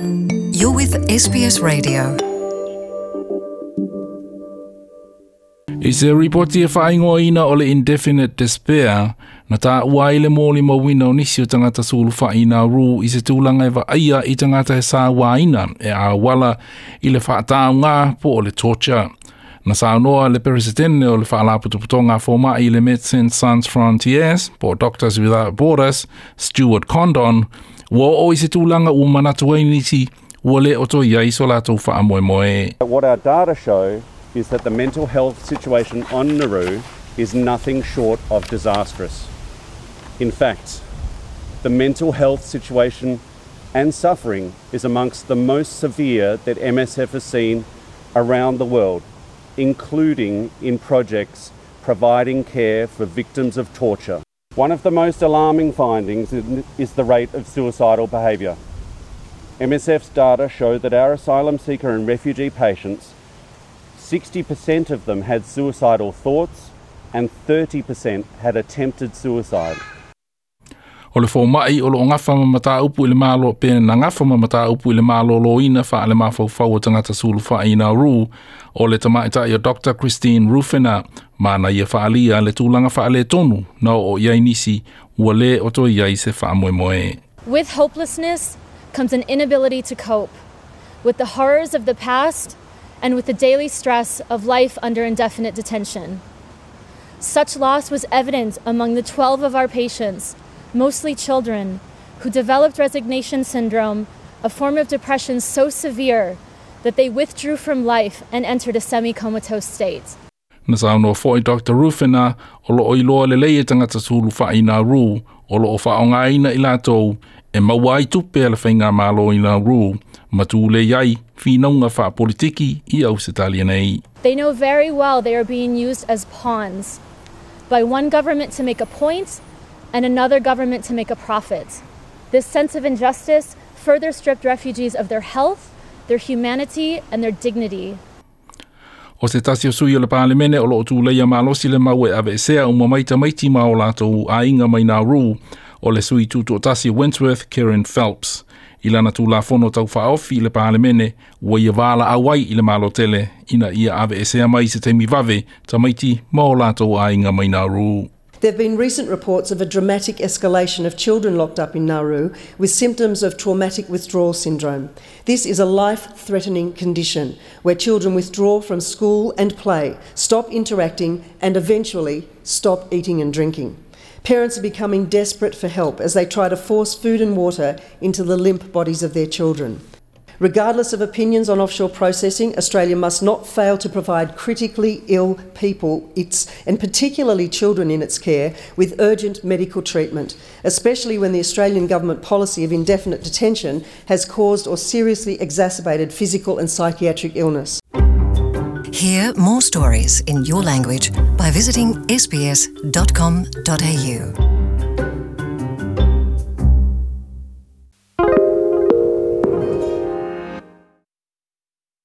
You're with SBS Radio. I se ripoti e whaingoa ina o le indefinite despair na tā ua i le mōli mawina o nisi o tangata sulu whaina ru i se tūlanga e aia i tangata e sā waina e a wala i le whaatau ngā po o torture. Na sa noa le presidente o le whaalaputuputonga fōma i le Médecins Sans Frontières po Doctors Without Borders, Stewart Condon, What our data show is that the mental health situation on Nauru is nothing short of disastrous. In fact, the mental health situation and suffering is amongst the most severe that MSF has seen around the world, including in projects providing care for victims of torture. One of the most alarming findings is the rate of suicidal behaviour. MSF's data show that our asylum seeker and refugee patients 60% of them had suicidal thoughts and 30% had attempted suicide. O le o ma le malo pe na ma le o o le Dr. Christine ma na le na le o. With hopelessness comes an inability to cope with the horrors of the past and with the daily stress of life under indefinite detention. Such loss was evident among the 12 of our patients, mostly children, who developed resignation syndrome, a form of depression so severe that they withdrew from life and entered a semi comatose state. Na sa no foi Dr. Rufina o lo oiloa le leie tangata sulu wha ina ru o lo o wha o ina i lātou e mawai tupe ala whainga malo ina ru ma tū le iai whinaunga wha politiki i au nei. They know very well they are being used as pawns by one government to make a point and another government to make a profit. This sense of injustice further stripped refugees of their health, their humanity, and their dignity. O se tasi o sui o le pālemene o lo o tū leia malosi le mau e ave sea o mamaita maiti ma o lātou a inga mai nā rū o le sui tūtu o tasi Wentworth Kerryn Phelps. I lana tū la fono tau whaofi i le pālemene ua ia wāla awai i le malo tele ina ia ave e mai se teimi vave ta maiti ma o lātou a inga mai nā rū. There have been recent reports of a dramatic escalation of children locked up in Nauru with symptoms of traumatic withdrawal syndrome. This is a life threatening condition where children withdraw from school and play, stop interacting, and eventually stop eating and drinking. Parents are becoming desperate for help as they try to force food and water into the limp bodies of their children. Regardless of opinions on offshore processing, Australia must not fail to provide critically ill people, its, and particularly children in its care, with urgent medical treatment, especially when the Australian government policy of indefinite detention has caused or seriously exacerbated physical and psychiatric illness. Hear more stories in your language by visiting sbs.com.au.